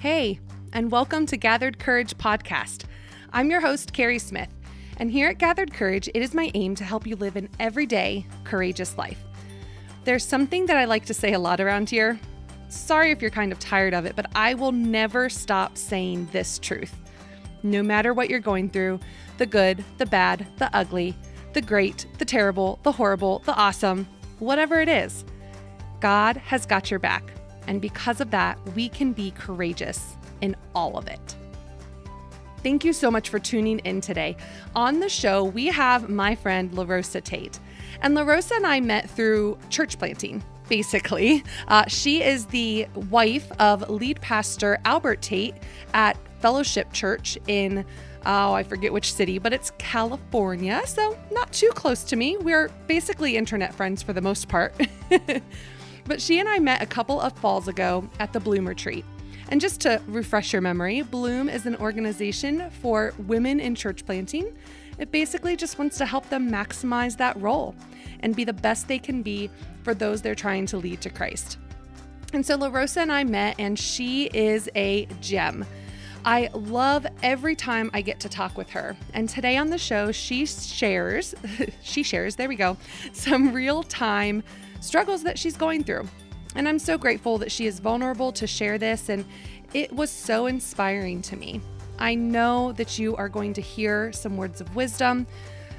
Hey, and welcome to Gathered Courage Podcast. I'm your host, Carrie Smith, and here at Gathered Courage, it is my aim to help you live an everyday, courageous life. There's something that I like to say a lot around here. Sorry if you're kind of tired of it, but I will never stop saying this truth. No matter what you're going through the good, the bad, the ugly, the great, the terrible, the horrible, the awesome whatever it is, God has got your back. And because of that, we can be courageous in all of it. Thank you so much for tuning in today. On the show, we have my friend LaRosa Tate. And LaRosa and I met through church planting, basically. Uh, she is the wife of lead pastor Albert Tate at Fellowship Church in oh, I forget which city, but it's California, so not too close to me. We're basically internet friends for the most part. but she and I met a couple of falls ago at the Bloom Retreat. And just to refresh your memory, Bloom is an organization for women in church planting. It basically just wants to help them maximize that role and be the best they can be for those they're trying to lead to Christ. And so LaRosa and I met, and she is a gem. I love every time I get to talk with her. And today on the show, she shares, she shares, there we go, some real time struggles that she's going through. And I'm so grateful that she is vulnerable to share this. And it was so inspiring to me. I know that you are going to hear some words of wisdom.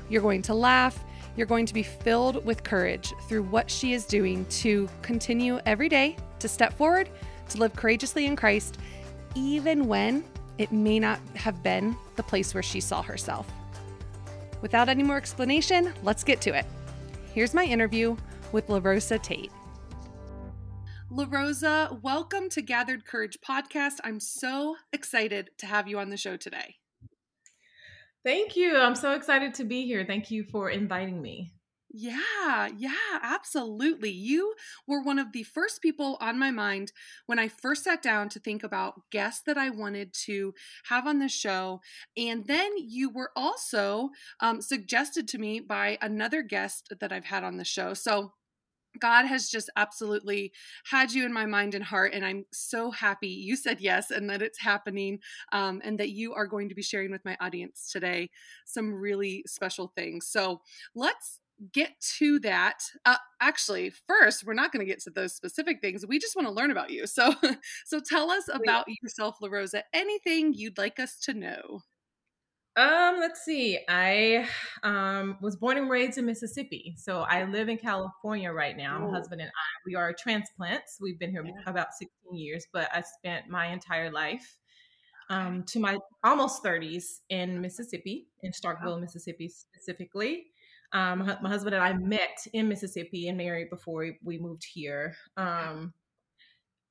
You're going to laugh. You're going to be filled with courage through what she is doing to continue every day to step forward, to live courageously in Christ, even when it may not have been the place where she saw herself. Without any more explanation, let's get to it. Here's my interview with LaRosa Tate. LaRosa, welcome to Gathered Courage podcast. I'm so excited to have you on the show today. Thank you. I'm so excited to be here. Thank you for inviting me. Yeah, yeah, absolutely. You were one of the first people on my mind when I first sat down to think about guests that I wanted to have on the show. And then you were also um, suggested to me by another guest that I've had on the show. So God has just absolutely had you in my mind and heart, and I'm so happy you said yes and that it's happening, um, and that you are going to be sharing with my audience today some really special things. So let's get to that. Uh, actually first we're not going to get to those specific things. We just want to learn about you. So so tell us about yourself larosa. Anything you'd like us to know um let's see i um was born and raised in mississippi so i live in california right now my husband and i we are transplants we've been here yeah. about 16 years but i spent my entire life um, to my almost 30s in Mississippi, in Starkville, wow. Mississippi specifically. Um, my husband and I met in Mississippi and married before we, we moved here. Um,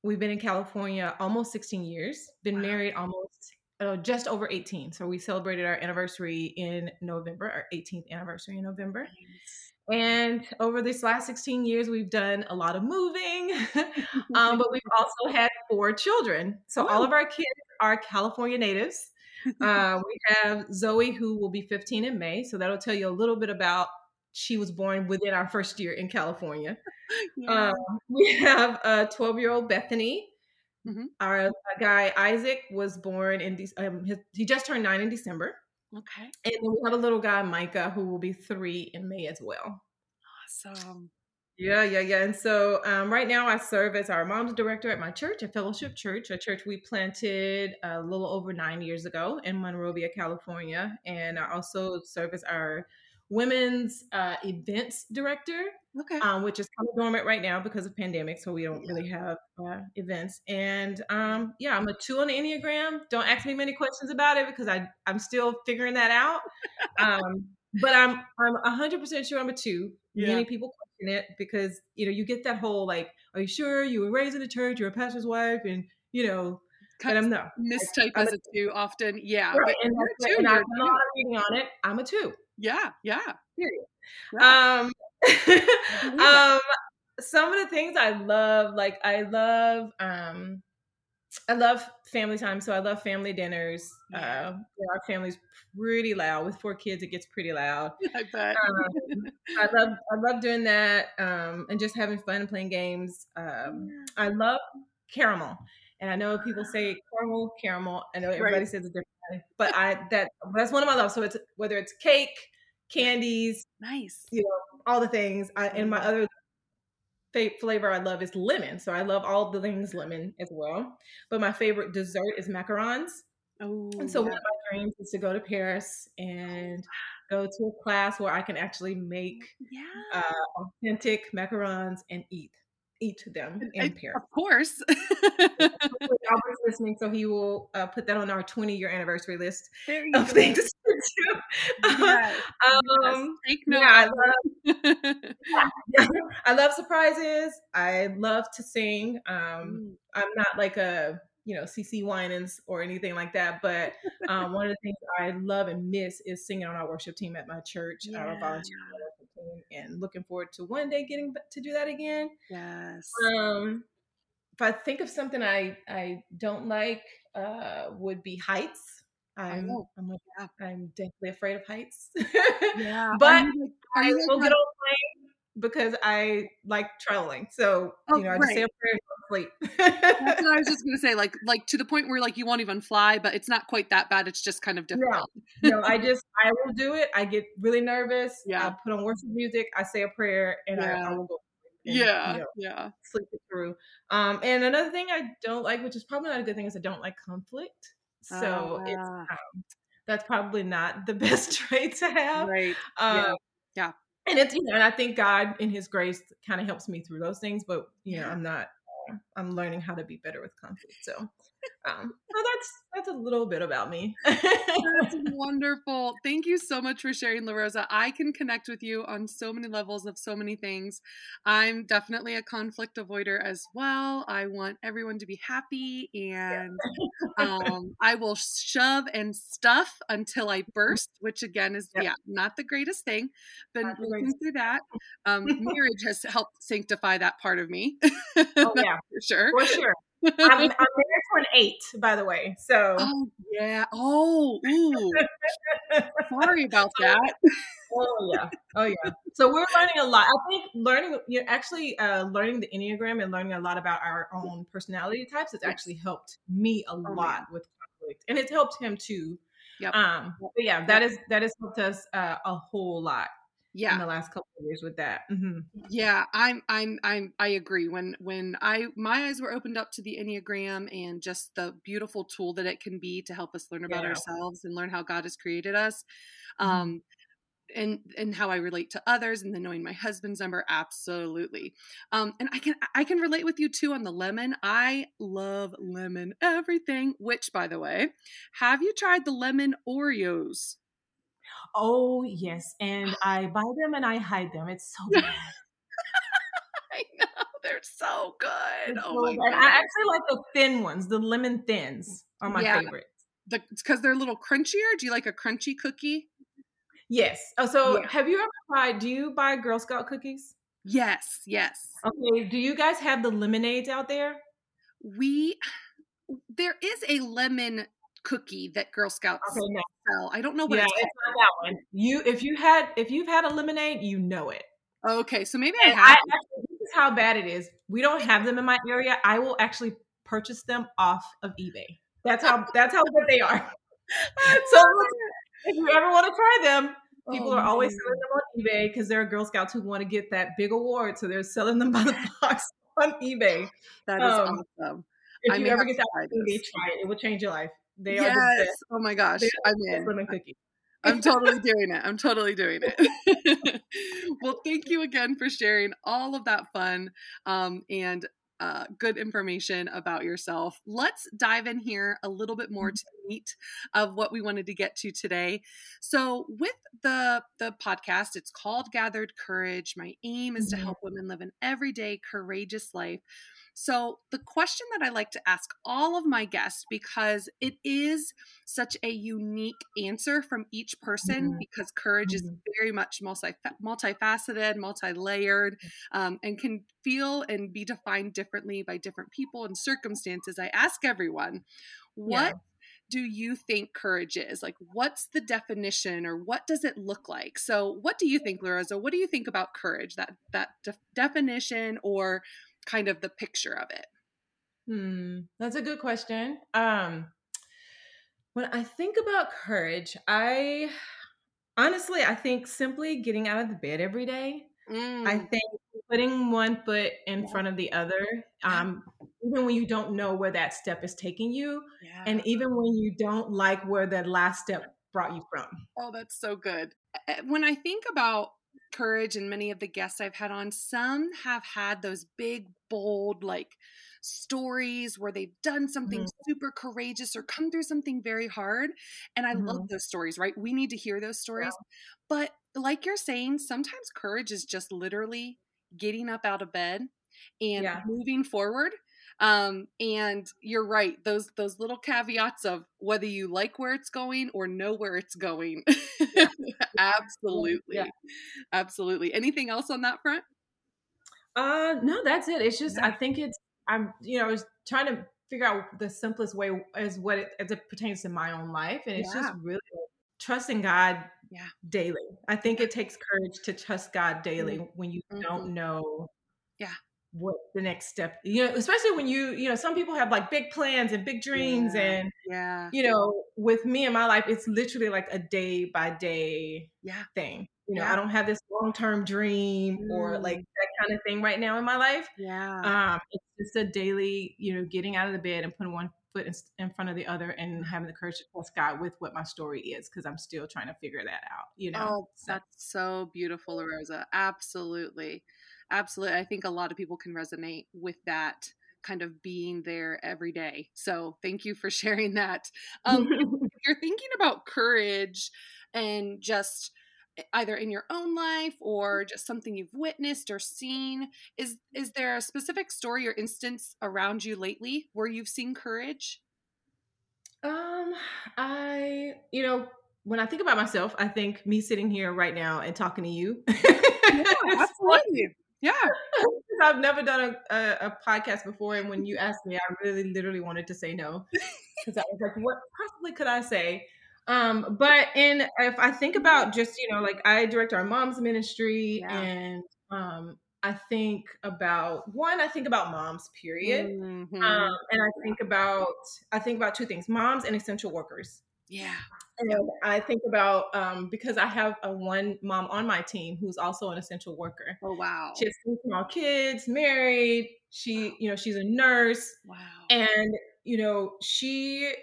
we've been in California almost 16 years, been wow. married almost uh, just over 18. So we celebrated our anniversary in November, our 18th anniversary in November. Nice. And over this last 16 years, we've done a lot of moving, um, but we've also had four children. So all of our kids are California natives. uh, we have Zoe, who will be 15 in May. So that'll tell you a little bit about she was born within our first year in California. Yeah. Um, we have a 12 year old Bethany. Mm-hmm. Our guy Isaac was born in. Um, his, he just turned nine in December. Okay. And then we have a little guy Micah who will be three in May as well. Awesome. Yeah, yeah, yeah. And so um, right now I serve as our mom's director at my church, a fellowship church, a church we planted a little over nine years ago in Monrovia, California. And I also serve as our women's uh, events director, okay. Um, which is kind of dormant right now because of pandemic. So we don't really have uh, events. And um, yeah, I'm a two on the Enneagram. Don't ask me many questions about it because I, I'm still figuring that out. um, but I'm I'm 100% sure I'm a two. Yeah. Many people question it because you know you get that whole like, are you sure you were raised in a church? You're a pastor's wife, and you know. But I'm not mistype as a two often, yeah. Right. But and, two, and I've done a lot of reading on it. I'm a two. Yeah, yeah. Period. Yeah. Um, um, some of the things I love, like I love um I love family time, so I love family dinners. Yeah. Uh, our family's pretty loud. With four kids, it gets pretty loud. I bet. Um, I love I love doing that um, and just having fun and playing games. Um, I love caramel, And I know people say caramel, caramel. I know everybody right. says it differently, but I that that's one of my loves. So it's whether it's cake, candies, nice, you know, all the things. I, and my other flavor I love is lemon. So I love all the things lemon as well. But my favorite dessert is macarons. Oh, and so yeah. one of my dreams is to go to Paris and go to a class where I can actually make yeah. uh, authentic macarons and eat eat them in I, Paris. Of course. Albert's listening, so he will uh, put that on our 20 year anniversary list of go. things to do. Yes. um, yes. Take note. Yeah, I, love, yeah, I love surprises. I love to sing. Um, mm. I'm not like a you know CeCe Winans or anything like that. But um, one of the things I love and miss is singing on our worship team at my church. Yeah. Our volunteer worship and looking forward to one day getting to do that again. Yes. Um, if I think of something I I don't like, uh, would be heights. I'm I'm, like, yeah. I'm definitely afraid of heights. yeah, but I will get on because I like traveling. So, oh, you know, I just say a prayer and sleep. That's what I was just gonna say. Like, like to the point where like you won't even fly, but it's not quite that bad. It's just kind of difficult. No, no I just I will do it. I get really nervous. Yeah. I put on worship music. I say a prayer, and yeah. I, I, will go. And, yeah, you know, yeah. Sleep it through. Um, and another thing I don't like, which is probably not a good thing, is I don't like conflict. So uh, it's um, that's probably not the best trait to have. Right. Um, yeah. Yeah and it's you know, and I think God in His grace kind of helps me through those things. But you know, I'm not. Uh, I'm learning how to be better with conflict. So, um, so that's that's a little bit about me. that's wonderful. Thank you so much for sharing, LaRosa. I can connect with you on so many levels of so many things. I'm definitely a conflict avoider as well. I want everyone to be happy, and um, I will shove and stuff until I burst, which again is yep. yeah not the greatest thing. Been working through that. Um, marriage has helped sanctify that part of me. oh yeah, for sure. For sure. I'm, I'm married to an eight, by the way. So oh yeah. Oh, ooh. Sorry about that. oh yeah. Oh yeah. So we're learning a lot. I think learning you know, actually uh, learning the Enneagram and learning a lot about our own personality types has actually helped me a oh, lot with conflict. And it's helped him too. Yep. Um, but yeah, that is that has helped us uh, a whole lot yeah in the last couple of years with that mm-hmm. yeah i'm i'm i'm i agree when when i my eyes were opened up to the enneagram and just the beautiful tool that it can be to help us learn about yeah. ourselves and learn how god has created us mm-hmm. um and and how I relate to others and then knowing my husband's number absolutely um and I can I can relate with you too on the lemon I love lemon everything which by the way have you tried the lemon Oreos Oh yes, and I buy them and I hide them. It's so bad. I know they're so good. oh my god! I actually like the thin ones. The lemon thins are my yeah. favorite. Because they're a little crunchier. Do you like a crunchy cookie? Yes. Oh, so yeah. have you ever tried? Do you buy Girl Scout cookies? Yes. Yes. Okay. Do you guys have the lemonades out there? We there is a lemon cookie that Girl Scouts okay, no. sell. I don't know what yeah, it's, it's not that one. You if you had if you've had a lemonade, you know it. Okay, so maybe I have. I, actually, this is how bad it is. We don't have them in my area. I will actually purchase them off of eBay. That's how that's how good they are. so if you ever want to try them, people oh, are always man. selling them on eBay because there are Girl Scouts who want to get that big award, so they're selling them by the box on eBay. That is um, awesome. If I you ever get that opportunity, try it. It will change your life. They yes. are the best. Oh my gosh. I'm in. Cookie. I'm totally doing it. I'm totally doing it. well, thank you again for sharing all of that fun um, and uh, good information about yourself. Let's dive in here a little bit more mm-hmm. to the meat of what we wanted to get to today. So, with the the podcast, it's called Gathered Courage. My aim is to mm-hmm. help women live an everyday courageous life so, the question that I like to ask all of my guests, because it is such a unique answer from each person, mm-hmm. because courage mm-hmm. is very much multi multifaceted, multi layered, um, and can feel and be defined differently by different people and circumstances. I ask everyone, what yeah do you think courage is? Like, what's the definition or what does it look like? So, what do you think, LaRosa? What do you think about courage? That that de- definition or kind of the picture of it? Hmm, that's a good question. Um, when I think about courage, I honestly, I think simply getting out of the bed every day. Mm. I think putting one foot in yeah. front of the other, um, even when you don't know where that step is taking you, yeah. and even when you don't like where that last step brought you from. Oh, that's so good. When I think about courage and many of the guests I've had on, some have had those big, bold, like stories where they've done something mm-hmm. super courageous or come through something very hard. And I mm-hmm. love those stories, right? We need to hear those stories. Yeah. But like you're saying, sometimes courage is just literally getting up out of bed and yeah. moving forward um, and you're right those those little caveats of whether you like where it's going or know where it's going. Absolutely. Yeah. absolutely. Anything else on that front? Uh no that's it. It's just yeah. i think it's i'm you know i was trying to figure out the simplest way is what it as it pertains to my own life and it's just really trusting god yeah. daily. I think it takes courage to trust god daily mm-hmm. when you mm-hmm. don't know yeah what the next step you know especially when you you know some people have like big plans and big dreams yeah. and yeah you know with me in my life it's literally like a day by day yeah thing you know yeah. i don't have this long-term dream mm. or like that kind of thing right now in my life yeah um it's just a daily you know getting out of the bed and putting one foot in, in front of the other and having the courage to trust god with what my story is because i'm still trying to figure that out you know oh so. that's so beautiful rosa absolutely absolutely. I think a lot of people can resonate with that kind of being there every day. So thank you for sharing that. Um, if you're thinking about courage and just either in your own life or just something you've witnessed or seen is is there a specific story or instance around you lately where you've seen courage um i you know when i think about myself i think me sitting here right now and talking to you yeah, absolutely yeah. I've never done a, a, a, podcast before. And when you asked me, I really literally wanted to say no. Because I was like, what possibly could I say? Um, but in if I think about just, you know, like I direct our mom's ministry yeah. and um I think about one, I think about moms, period. Mm-hmm. Um, and I think about I think about two things: moms and essential workers. Yeah. And I think about um, because I have a one mom on my team who's also an essential worker. Oh wow! She has two small kids, married. She, you know, she's a nurse. Wow! And you know, she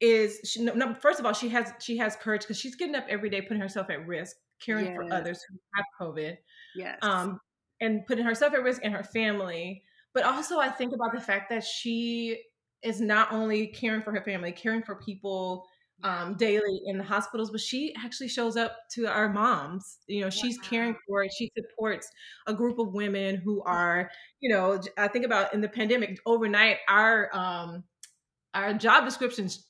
is. She, no, first of all, she has she has courage because she's getting up every day, putting herself at risk, caring yes. for others who have COVID. Yes. Um, and putting herself at risk and her family. But also, I think about the fact that she is not only caring for her family, caring for people um, daily in the hospitals, but she actually shows up to our moms. You know, she's caring for it. She supports a group of women who are, you know, I think about in the pandemic overnight, our um, our job descriptions.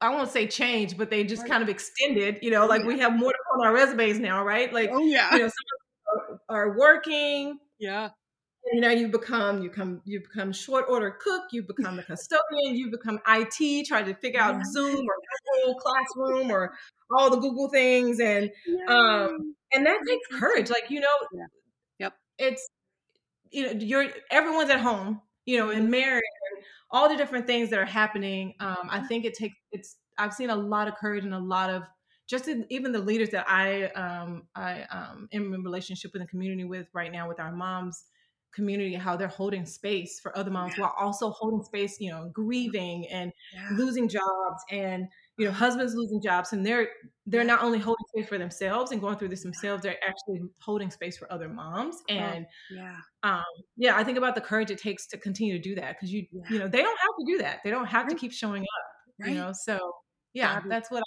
I won't say change, but they just kind of extended. You know, like we have more to put on our resumes now, right? Like, oh yeah, you know, some are, are working. Yeah, you know you become you come you become short order cook you become a custodian you become it trying to figure out yeah. zoom or google classroom or all the google things and yeah. um and that takes courage like you know yeah. yep it's you know you're everyone's at home you know and mm-hmm. married and all the different things that are happening um i think it takes it's i've seen a lot of courage and a lot of just in, even the leaders that I um, I um, am in relationship with the community with right now with our moms community how they're holding space for other moms yeah. while also holding space you know grieving and yeah. losing jobs and you know husbands losing jobs and they're they're not only holding space for themselves and going through this themselves they're actually holding space for other moms and yeah um yeah i think about the courage it takes to continue to do that because you yeah. you know they don't have to do that they don't have to keep showing up right. you know so yeah that's what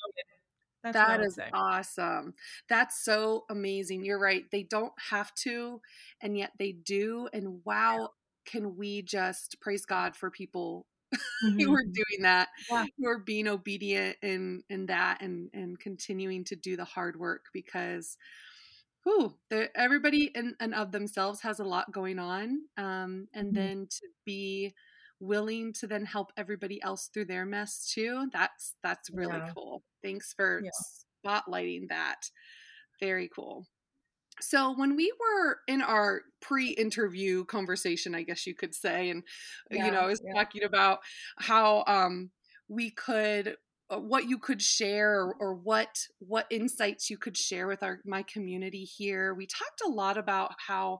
that's that is say. awesome. That's so amazing. You're right. They don't have to, and yet they do. And wow, yeah. can we just praise God for people mm-hmm. who are doing that, yeah. who are being obedient in in that, and and continuing to do the hard work because. Whew, everybody in and of themselves has a lot going on, um, and mm-hmm. then to be willing to then help everybody else through their mess too that's that's really yeah. cool thanks for yeah. spotlighting that very cool So when we were in our pre-interview conversation, I guess you could say, and yeah, you know, I was talking about how um, we could what you could share or, or, what what insights you could share with our my community here. We talked a lot about how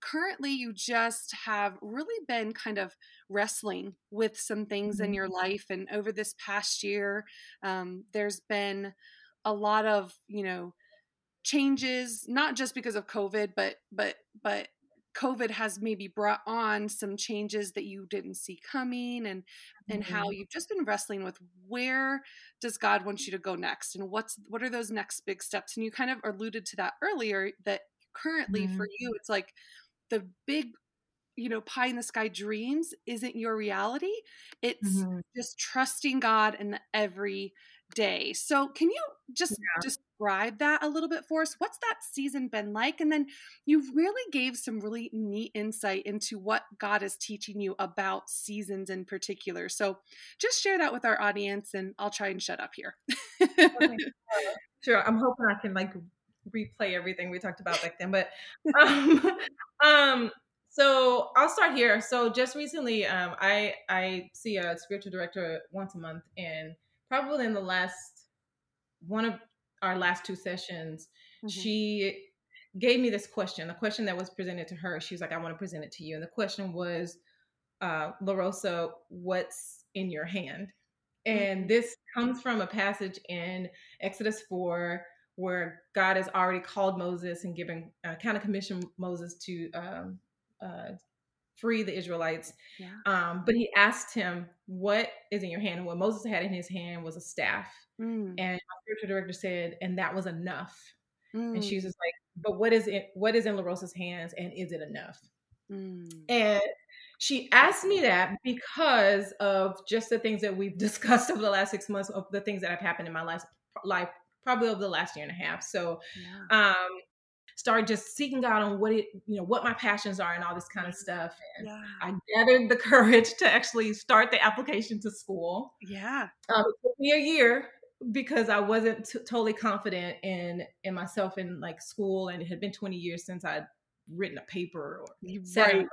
currently you just have really been kind of wrestling with some things mm-hmm. in your life and over this past year um, there's been a lot of you know changes not just because of covid but but but COVID has maybe brought on some changes that you didn't see coming and and mm-hmm. how you've just been wrestling with where does God want you to go next and what's what are those next big steps and you kind of alluded to that earlier that currently mm-hmm. for you it's like the big you know pie in the sky dreams isn't your reality it's mm-hmm. just trusting God in the every day. So, can you just yeah. Describe that a little bit for us? What's that season been like? And then you really gave some really neat insight into what God is teaching you about seasons in particular. So, just share that with our audience, and I'll try and shut up here. Sure. I'm hoping I can like replay everything we talked about back then, but um, um so I'll start here. So just recently, um, I I see a spiritual director once a month, and probably in the last one of our last two sessions, mm-hmm. she gave me this question, The question that was presented to her. She was like, I want to present it to you. And the question was, uh, LaRosa, what's in your hand? And mm-hmm. this comes from a passage in Exodus 4 where God has already called Moses and given uh, kind of commissioned Moses to um, uh, free the Israelites. Yeah. Um, but he asked him, What is in your hand? And what Moses had in his hand was a staff. Mm. And my spiritual director said, And that was enough. Mm. And she's just like, But what is it? What is in LaRosa's hands? And is it enough? Mm. And she asked me that because of just the things that we've discussed over the last six months of the things that have happened in my life, life probably over the last year and a half. So, yeah. um, started just seeking God on what it, you know, what my passions are and all this kind of stuff. And yeah. I gathered the courage to actually start the application to school. Yeah. Um, it took me a year because I wasn't t- totally confident in in myself in like school, and it had been 20 years since I'd written a paper or right.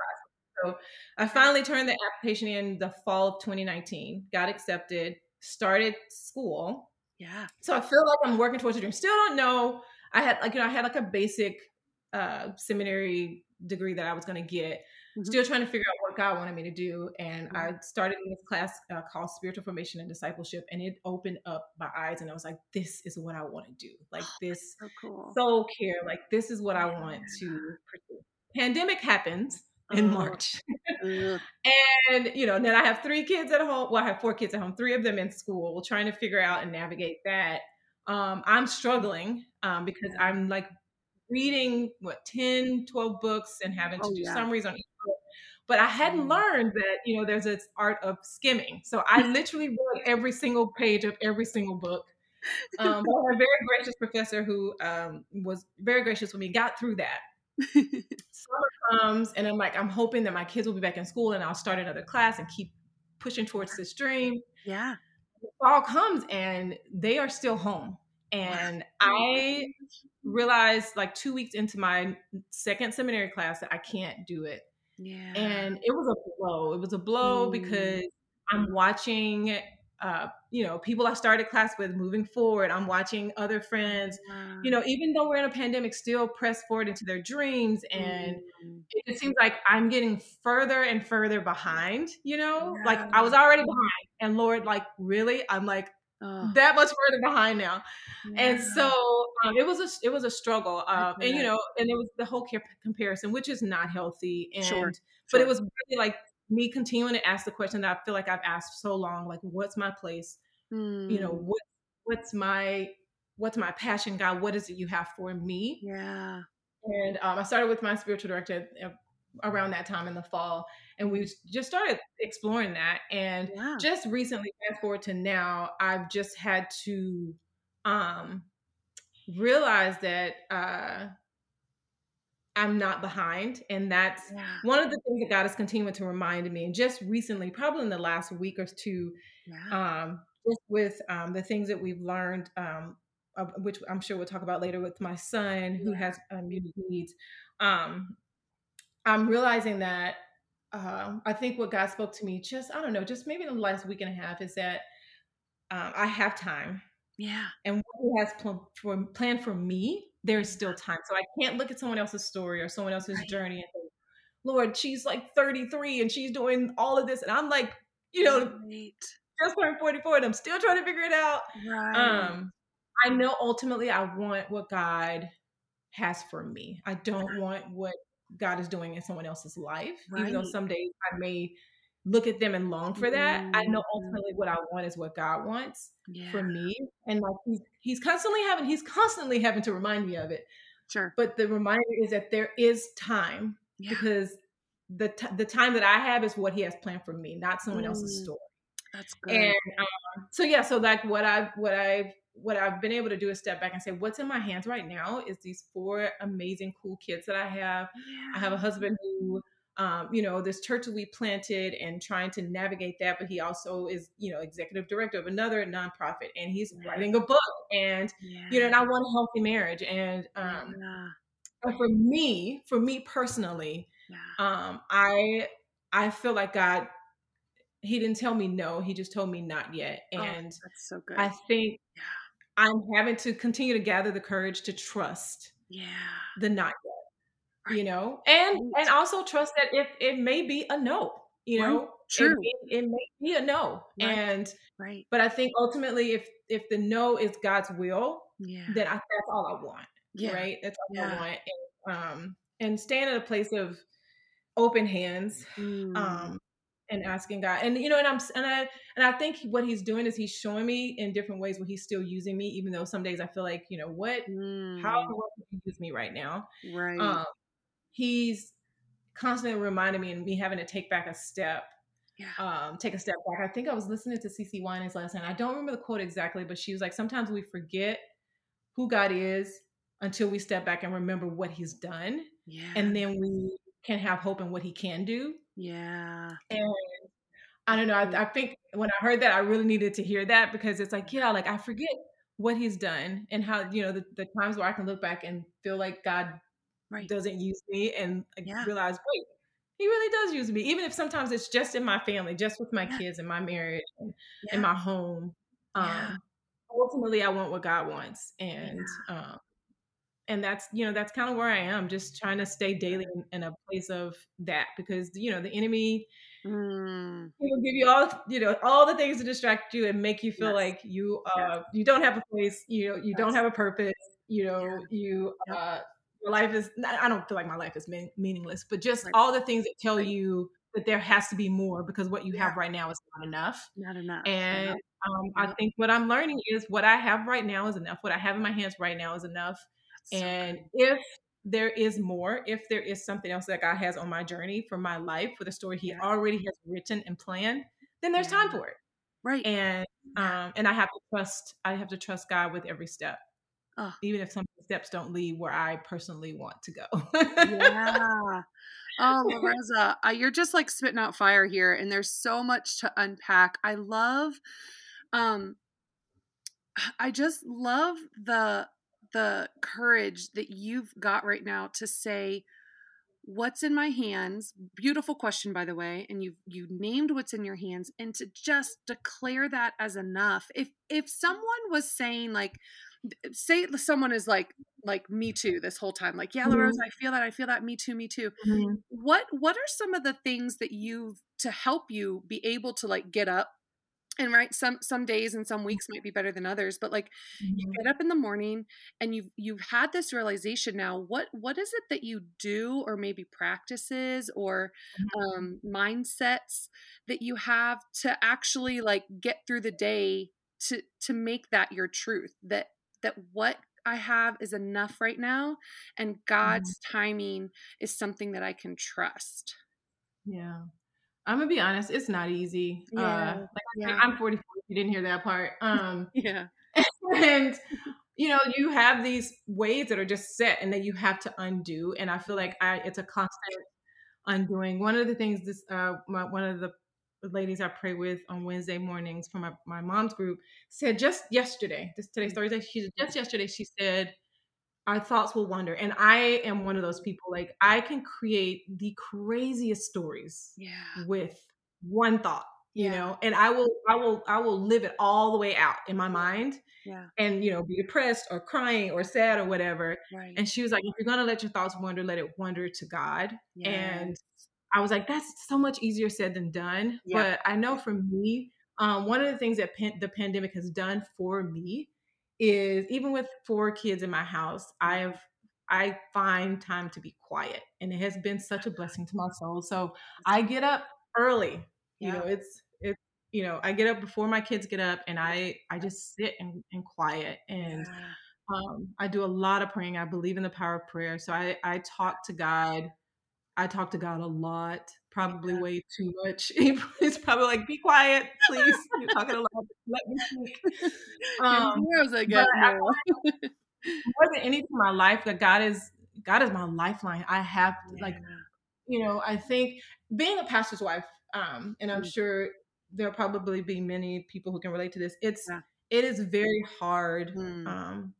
So I finally turned the application in the fall of 2019, got accepted, started school. Yeah. So I feel like I'm working towards a dream. Still don't know I had like you know I had like a basic uh, seminary degree that I was going to get. Mm-hmm. Still trying to figure out what God wanted me to do, and mm-hmm. I started in this class uh, called Spiritual Formation and Discipleship, and it opened up my eyes, and I was like, "This is what I want to do. Like this, so cool, soul care. Like this is what I want to pursue." Pandemic happens in uh-huh. March. and, you know, then I have three kids at home. Well, I have four kids at home, three of them in school, trying to figure out and navigate that um, I'm struggling um, because. I'm like reading what 10, 12 books and having to oh, do yeah. summaries on each book. But I hadn't mm. learned that, you know, there's this art of skimming. So I literally read every single page of every single book. Um, a very gracious professor who um, was very gracious with me, got through that. Summer comes, and I'm like, I'm hoping that my kids will be back in school and I'll start another class and keep pushing towards this dream. Yeah fall comes and they are still home. And I realized like two weeks into my second seminary class that I can't do it. Yeah. And it was a blow. It was a blow mm. because I'm watching uh, you know, people I started class with moving forward. I'm watching other friends, wow. you know, even though we're in a pandemic, still press forward into their dreams. And mm. it seems like I'm getting further and further behind, you know, yeah. like I was already behind. And Lord, like, really? I'm like, Oh. that much further behind now yeah. and so um, it was a it was a struggle um, and you know and it was the whole care comparison which is not healthy and sure. but it was really like me continuing to ask the question that I feel like I've asked so long, like, what's my place? Mm. You know, hmm. what what's my what's my passion, God? What is it you have for me? Yeah. And um, I started with my spiritual director uh, around that time in the fall, and we just started exploring that. And yeah. just recently, fast forward to now, I've just had to um, realize that uh, I'm not behind. And that's yeah. one of the things that God is continuing to remind me. And just recently, probably in the last week or two, yeah. um, just with um, the things that we've learned um, uh, which I'm sure we'll talk about later with my son who has um, unique needs. Um, I'm realizing that um, I think what God spoke to me just I don't know, just maybe in the last week and a half is that um, I have time. Yeah. And what He has pl- for, planned for me, there's still time. So I can't look at someone else's story or someone else's right. journey and think, Lord, she's like 33 and she's doing all of this, and I'm like, you know, right. just turned 44 and I'm still trying to figure it out. Right. Um, I know ultimately I want what God has for me. I don't want what God is doing in someone else's life, even though some days I may look at them and long for that. Mm-hmm. I know mm-hmm. ultimately what I want is what God wants yeah. for me, and like he's he's constantly having he's constantly having to remind me of it. Sure, but the reminder is that there is time yeah. because the t- the time that I have is what He has planned for me, not someone mm. else's story. That's good. And um, so yeah, so like what I what I've what I've been able to do is step back and say, what's in my hands right now is these four amazing, cool kids that I have. Yeah. I have a husband who, um, you know, this church that we planted and trying to navigate that, but he also is, you know, executive director of another nonprofit and he's yeah. writing a book and, yeah. you know, and I want a healthy marriage. And, um, and for me, for me personally, um, I, I feel like God he didn't tell me no he just told me not yet oh, and oh, that's so good i think yeah. I'm having to continue to gather the courage to trust yeah the not yet. Right. You know, and right. and also trust that if it may be a no, you know, right. true, it, it, may be a no, and right. But I think ultimately, if if the no is God's will, yeah, then I, that's all I want. Yeah. Right, that's all yeah. I want, and um, and stand in a place of open hands, mm. um, and asking God. And you know, and I'm and I and I think what he's doing is he's showing me in different ways where he's still using me, even though some days I feel like, you know, what mm. how the world can use me right now? Right. Um, he's constantly reminding me and me having to take back a step. Yeah. Um, take a step back. I think I was listening to CeCe Winans last night. I don't remember the quote exactly, but she was like, sometimes we forget who God is until we step back and remember what he's done. Yeah. And then we can have hope in what he can do. Yeah. And I don't know. I, I, think when I heard that, I really needed to hear that because it's like, yeah, like I forget what he's done and how, you know, the, the times where I can look back and feel like God right. doesn't use me and yeah. realize, wait, he really does use me. Even if sometimes it's just in my family, just with my yeah. kids and my marriage and yeah. in my home. Um, ultimately, I want what God wants. And, um, and that's you know that's kind of where i am just trying to stay daily in, in a place of that because you know the enemy mm. will give you all you know all the things to distract you and make you feel yes. like you uh yes. you don't have a place you know you yes. don't have a purpose you know yeah. you uh life is i don't feel like my life is mean, meaningless but just right. all the things that tell right. you that there has to be more because what you yeah. have right now is not enough not enough and um, i think what i'm learning is what i have right now is enough what i have in my hands right now is enough and if there is more, if there is something else that God has on my journey for my life, for the story He yeah. already has written and planned, then there's yeah. time for it. Right. And um, and I have to trust. I have to trust God with every step, oh. even if some steps don't lead where I personally want to go. yeah. Oh, LaRosa, uh, you're just like spitting out fire here, and there's so much to unpack. I love, um, I just love the the courage that you've got right now to say what's in my hands beautiful question by the way and you you named what's in your hands and to just declare that as enough if if someone was saying like say someone is like like me too this whole time like yeah mm-hmm. i feel that i feel that me too me too mm-hmm. what what are some of the things that you've to help you be able to like get up and right some some days and some weeks might be better than others but like mm-hmm. you get up in the morning and you've you've had this realization now what what is it that you do or maybe practices or mm-hmm. um, mindsets that you have to actually like get through the day to to make that your truth that that what I have is enough right now and God's mm-hmm. timing is something that I can trust. Yeah. I'm gonna be honest, it's not easy. Uh, yeah. Uh, like yeah. I'm 44. You didn't hear that part. Um, yeah. And you know, you have these ways that are just set, and that you have to undo. And I feel like I, it's a constant undoing. One of the things this, uh, my, one of the ladies I pray with on Wednesday mornings from my, my mom's group said just yesterday, this today's mm. Thursday, she just yesterday, she said, our thoughts will wander. And I am one of those people, like I can create the craziest stories yeah. with one thought, you yeah. know, and I will, I will, I will live it all the way out in my mind. Yeah. And you know, be depressed or crying or sad or whatever. Right. And she was like, if you're gonna let your thoughts wander, let it wander to God. Yes. And I was like, that's so much easier said than done. Yeah. But I know for me, um, one of the things that pan- the pandemic has done for me is even with four kids in my house, I've I find time to be quiet, and it has been such a blessing to my soul. So I get up early. You know, it's it's you know I get up before my kids get up, and I I just sit and, and quiet and. Yeah. Um, I do a lot of praying. I believe in the power of prayer. So I, I talk to God. I talk to God a lot, probably yeah. way too much. He's probably like, "Be quiet, please. You're talking a lot. Let me speak." Um, I get more than anything in my life, that God is God is my lifeline. I have yeah. like, you know, I think being a pastor's wife, um, and I'm mm. sure there'll probably be many people who can relate to this. It's yeah. it is very hard mm. um,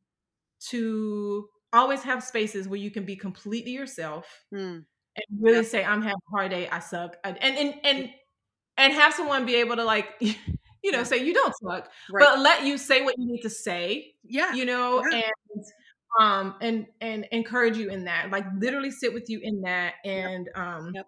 to always have spaces where you can be completely yourself mm. And really say, "I'm having a hard day. I suck," and and and and have someone be able to like you know, say you don't suck, right. but let you say what you need to say. Yeah. You know, yeah. and um and and encourage you in that. Like literally sit with you in that and yep. um yep.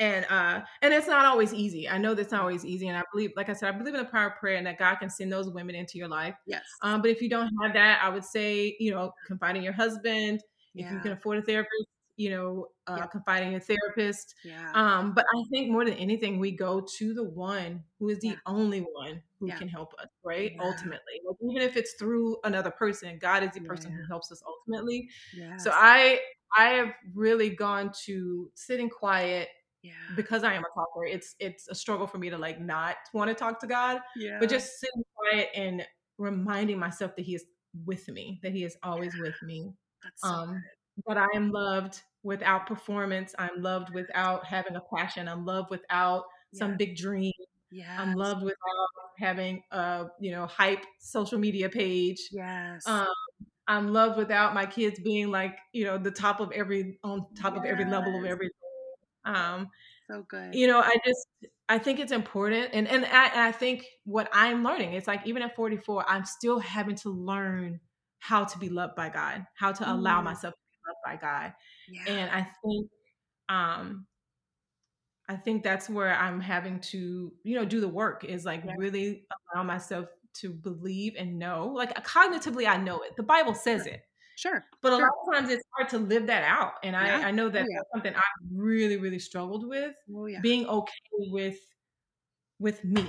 and uh and it's not always easy. I know that's not always easy. And I believe, like I said, I believe in the power of prayer and that God can send those women into your life. Yes. Um, but if you don't have that, I would say, you know, confide in your husband. If you can afford a therapist, you know, uh, yep. confiding a therapist. Yeah. Um, but I think more than anything, we go to the one who is the yeah. only one who yeah. can help us, right? Yeah. Ultimately, like, even if it's through another person, God is the person who helps us ultimately. So I, I have really gone to sitting quiet yeah. because I am a talker. It's it's a struggle for me to like not want to talk to God, yeah. but just sitting quiet and reminding myself that He is with me, that He is always with me. That's so um, that I am loved without performance. I'm loved without having a passion. I'm loved without some big dream. Yeah. I'm loved without having a, you know, hype social media page. Yes. Um, I'm loved without my kids being like, you know, the top of every on top yes. of every level of everything. Um so good. You know, I just I think it's important and and I, I think what I'm learning, it's like even at 44, I'm still having to learn how to be loved by God, how to allow mm. myself loved by God. Yeah. And I think um I think that's where I'm having to, you know, do the work is like yeah. really allow myself to believe and know. Like cognitively I know it. The Bible says it. Sure. But a sure. lot of times it's hard to live that out. And yeah. I, I know that oh, yeah. that's something I really, really struggled with. Oh, yeah. Being okay with with me.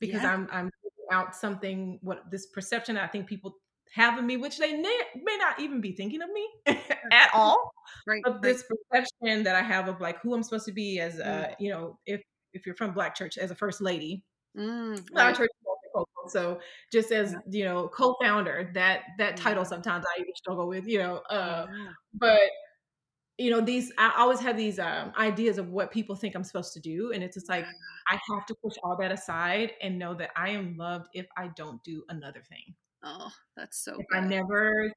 Because I'm I'm out something what this perception I think people have of me, which they may, may not even be thinking of me at all. Right. But this perception that I have of like who I'm supposed to be as, uh, you know, if if you're from Black church as a first lady, mm, right. church so just as yeah. you know co-founder that that yeah. title sometimes i even struggle with you know uh yeah. but you know these i always have these um, ideas of what people think i'm supposed to do and it's just like i have to push all that aside and know that i am loved if i don't do another thing Oh, that's so if good. I never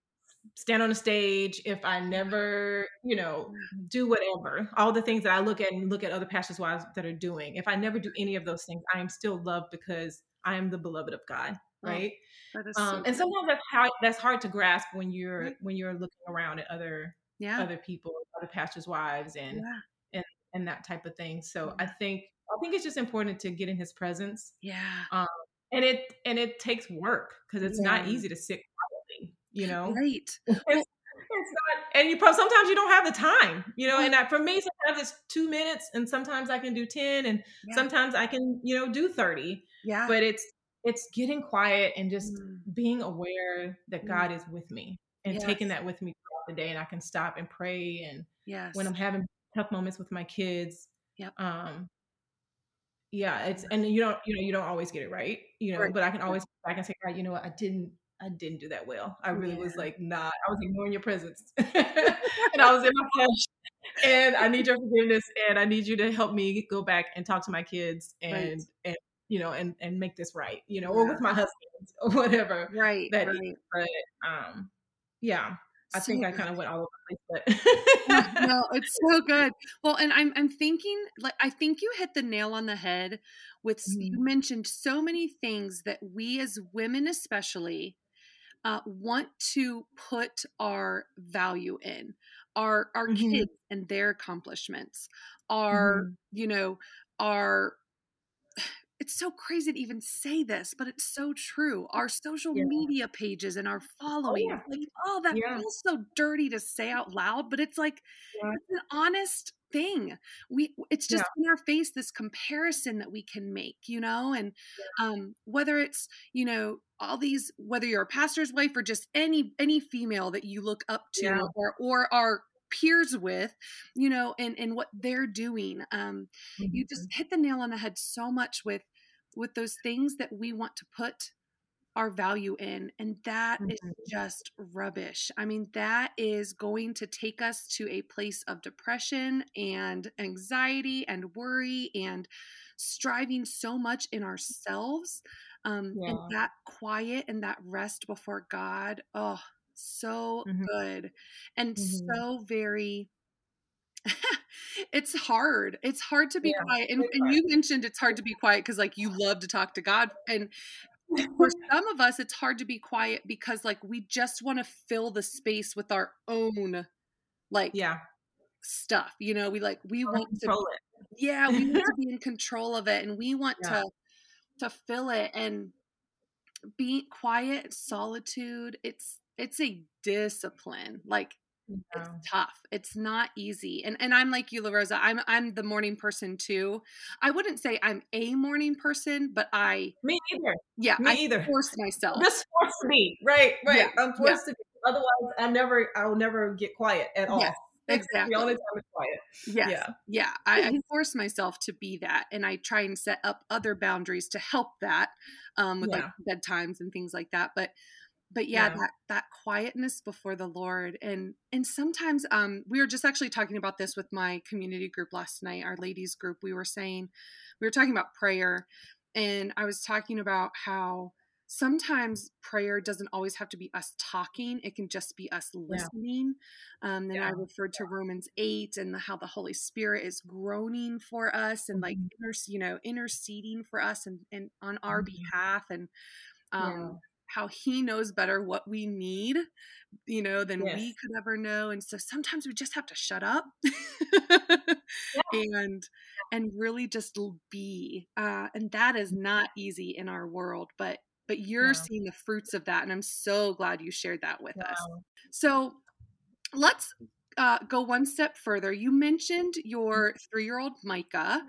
stand on a stage, if I never, you know, do whatever, all the things that I look at and look at other pastors' wives that are doing, if I never do any of those things, I am still loved because I am the beloved of God. Oh, right. Oh, um, and sometimes that's hard that's hard to grasp when you're when you're looking around at other yeah. other people, other pastors' wives and yeah. and and that type of thing. So I think I think it's just important to get in his presence. Yeah. Um, and it and it takes work because it's yeah. not easy to sit quietly you know right it's, it's not and you probably sometimes you don't have the time you know and for me sometimes it's two minutes and sometimes i can do 10 and yeah. sometimes i can you know do 30 yeah but it's it's getting quiet and just mm. being aware that god mm. is with me and yes. taking that with me throughout the day and i can stop and pray and yes. when i'm having tough moments with my kids yep. um yeah it's and you don't you know you don't always get it right you know right. but i can always I can say right you know what i didn't i didn't do that well i really yeah. was like not i was ignoring your presence and i was in my flesh and I need your forgiveness and I need you to help me go back and talk to my kids and right. and you know and and make this right, you know, yeah. or with my husband or whatever. Right. That right. Is, but um yeah. I so think I kind of went all over the place, but no, it's so good. Well, and I'm I'm thinking like I think you hit the nail on the head with mm-hmm. you mentioned so many things that we as women especially uh, want to put our value in our our mm-hmm. kids and their accomplishments our mm-hmm. you know our it's so crazy to even say this, but it's so true. Our social yeah. media pages and our following, oh, yeah. like, oh, that yeah. feels so dirty to say out loud, but it's like it's an honest thing. We it's just in our face this comparison that we can make, you know, and um whether it's, you know, all these whether you're a pastor's wife or just any any female that you look up to or or are peers with you know and and what they're doing um mm-hmm. you just hit the nail on the head so much with with those things that we want to put our value in and that mm-hmm. is just rubbish i mean that is going to take us to a place of depression and anxiety and worry and striving so much in ourselves um yeah. and that quiet and that rest before god oh so mm-hmm. good and mm-hmm. so very it's hard. It's hard to be yeah, quiet. And, and you mentioned it's hard to be quiet because like you love to talk to God. And for some of us, it's hard to be quiet because like we just want to fill the space with our own like yeah stuff. You know, we like we want to it. Yeah, we want to be in control of it and we want yeah. to to fill it and be quiet, solitude. It's it's a discipline. Like it's tough. It's not easy. And and I'm like you, LaRosa. I'm I'm the morning person too. I wouldn't say I'm a morning person, but I Me either. Yeah. Me I either. Force myself. Just force me. Right, right. Yeah. I'm forced yeah. to be. Otherwise I never I'll never get quiet at all. Yes, exactly. the only time it's quiet. Yes. Yeah. Yeah. I, I, force myself to be that and I try and set up other boundaries to help that um with like bedtimes and things like that. But but yeah, yeah, that that quietness before the lord and and sometimes um we were just actually talking about this with my community group last night our ladies group we were saying we were talking about prayer and i was talking about how sometimes prayer doesn't always have to be us talking it can just be us listening yeah. um then yeah. i referred to romans 8 and the, how the holy spirit is groaning for us and like mm-hmm. inter, you know interceding for us and, and on our mm-hmm. behalf and um how he knows better what we need you know than yes. we could ever know and so sometimes we just have to shut up yeah. and and really just be uh, and that is mm-hmm. not easy in our world but but you're yeah. seeing the fruits of that and i'm so glad you shared that with us so let's uh, go one step further you mentioned mm-hmm. your three-year-old micah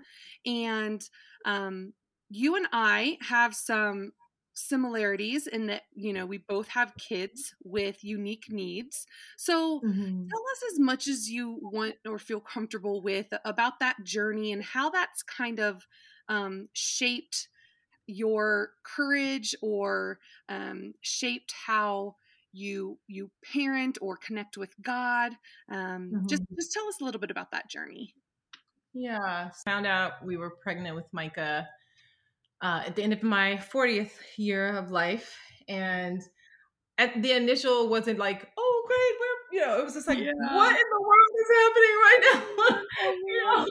and um, you and i have some similarities in that you know we both have kids with unique needs. So mm-hmm. tell us as much as you want or feel comfortable with about that journey and how that's kind of um, shaped your courage or um, shaped how you you parent or connect with god. Um, mm-hmm. just just tell us a little bit about that journey. Yeah. Found out we were pregnant with micah uh, at the end of my 40th year of life. And at the initial wasn't like, oh great, we're you know, it was just like, yeah. what in the world is happening right now? you know?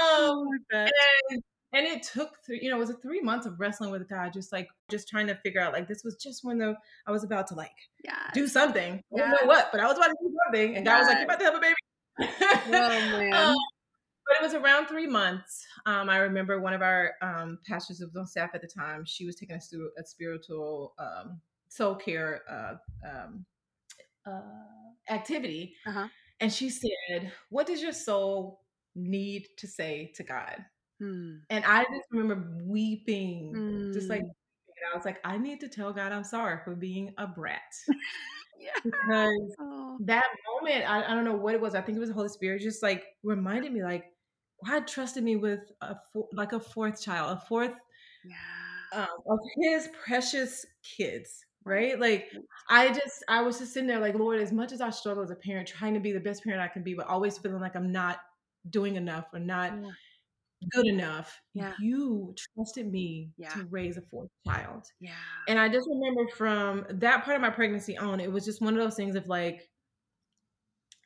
Um, and, and it took three, you know, it was a three months of wrestling with God, just like just trying to figure out like this was just when the I was about to like yes. do something. Yes. I don't know what, but I was about to do something. And God was like, You're about to have a baby. oh man. Um, but it was around three months. Um, I remember one of our um, pastors was on staff at the time. She was taking us through a spiritual um, soul care uh, um, uh, activity, uh-huh. and she said, "What does your soul need to say to God?" Hmm. And I just remember weeping, hmm. just like I was like, "I need to tell God I'm sorry for being a brat." yeah. Because oh. that moment, I, I don't know what it was. I think it was the Holy Spirit, just like reminded me, like, God trusted me with a like a fourth child, a fourth yeah. um, of His precious kids, right? Like I just I was just sitting there like, Lord, as much as I struggle as a parent, trying to be the best parent I can be, but always feeling like I'm not doing enough or not yeah. good enough. Yeah. You trusted me yeah. to raise a fourth child. Yeah. And I just remember from that part of my pregnancy on, it was just one of those things of like,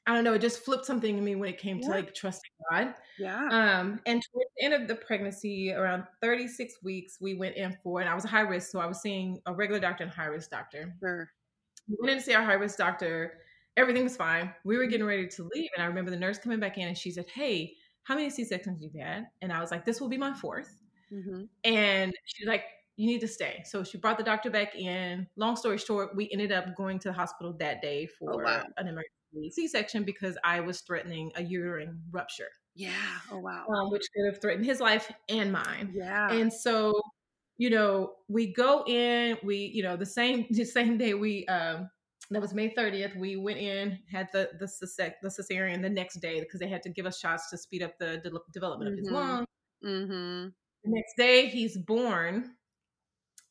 I don't know, it just flipped something in me when it came yeah. to like trusting God. Yeah. Um, and towards the end of the pregnancy, around 36 weeks, we went in for, and I was a high risk, so I was seeing a regular doctor and high risk doctor. Sure. We went in to see our high risk doctor. Everything was fine. We were getting ready to leave, and I remember the nurse coming back in, and she said, "Hey, how many C sections you've had?" And I was like, "This will be my 4th mm-hmm. And she's like, "You need to stay." So she brought the doctor back in. Long story short, we ended up going to the hospital that day oh, for oh, wow. an emergency C-section because I was threatening a uterine rupture. Yeah. Oh wow. Um, which could have threatened his life and mine. Yeah. And so, you know, we go in. We, you know, the same the same day we um that was May 30th. We went in, had the the, the cesarean the next day because they had to give us shots to speed up the de- development mm-hmm. of his mm-hmm. lung. Mm-hmm. The next day, he's born,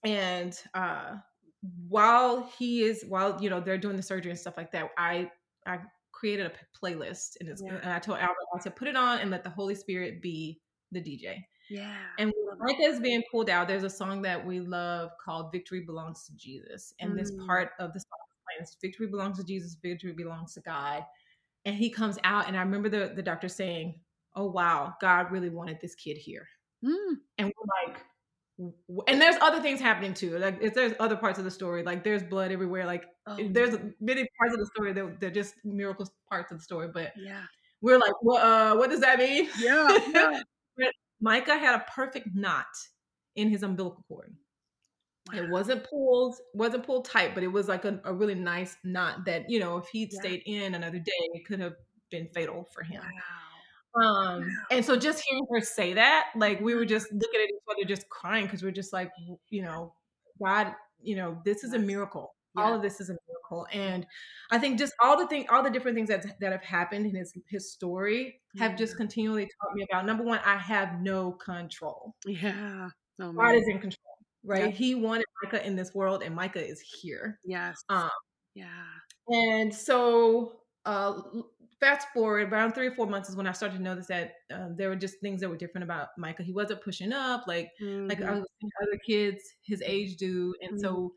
and uh, while he is while you know they're doing the surgery and stuff like that, I I created a playlist and it's yeah. and I told Albert I said put it on and let the Holy Spirit be the DJ. Yeah. And when Micah is being pulled out, there's a song that we love called "Victory Belongs to Jesus," and mm. this part of the song is "Victory belongs to Jesus, victory belongs to God." And he comes out, and I remember the the doctor saying, "Oh wow, God really wanted this kid here." Mm. And we're like, and there's other things happening too. Like if there's other parts of the story, like there's blood everywhere. Like oh, there's many parts of the story that they're just miracle parts of the story. But yeah, we're like, well, uh, what does that mean? Yeah, yeah. Micah had a perfect knot in his umbilical cord. Wow. It wasn't pulled, wasn't pulled tight, but it was like a, a really nice knot that you know, if he'd yeah. stayed in another day, it could have been fatal for him. Wow. Um, and so just hearing her say that, like we were just looking at each other, just crying because we're just like, you know, God, you know, this is a miracle. Yeah. All of this is a miracle, and I think just all the thing, all the different things that that have happened in his his story have just continually taught me about. Number one, I have no control. Yeah, oh, God is in control, right? Yeah. He wanted Micah in this world, and Micah is here. Yes. Um. Yeah. And so uh, fast forward around three or four months is when I started to notice that um, there were just things that were different about Micah. He wasn't pushing up like mm-hmm. like other kids his age do, and mm-hmm. so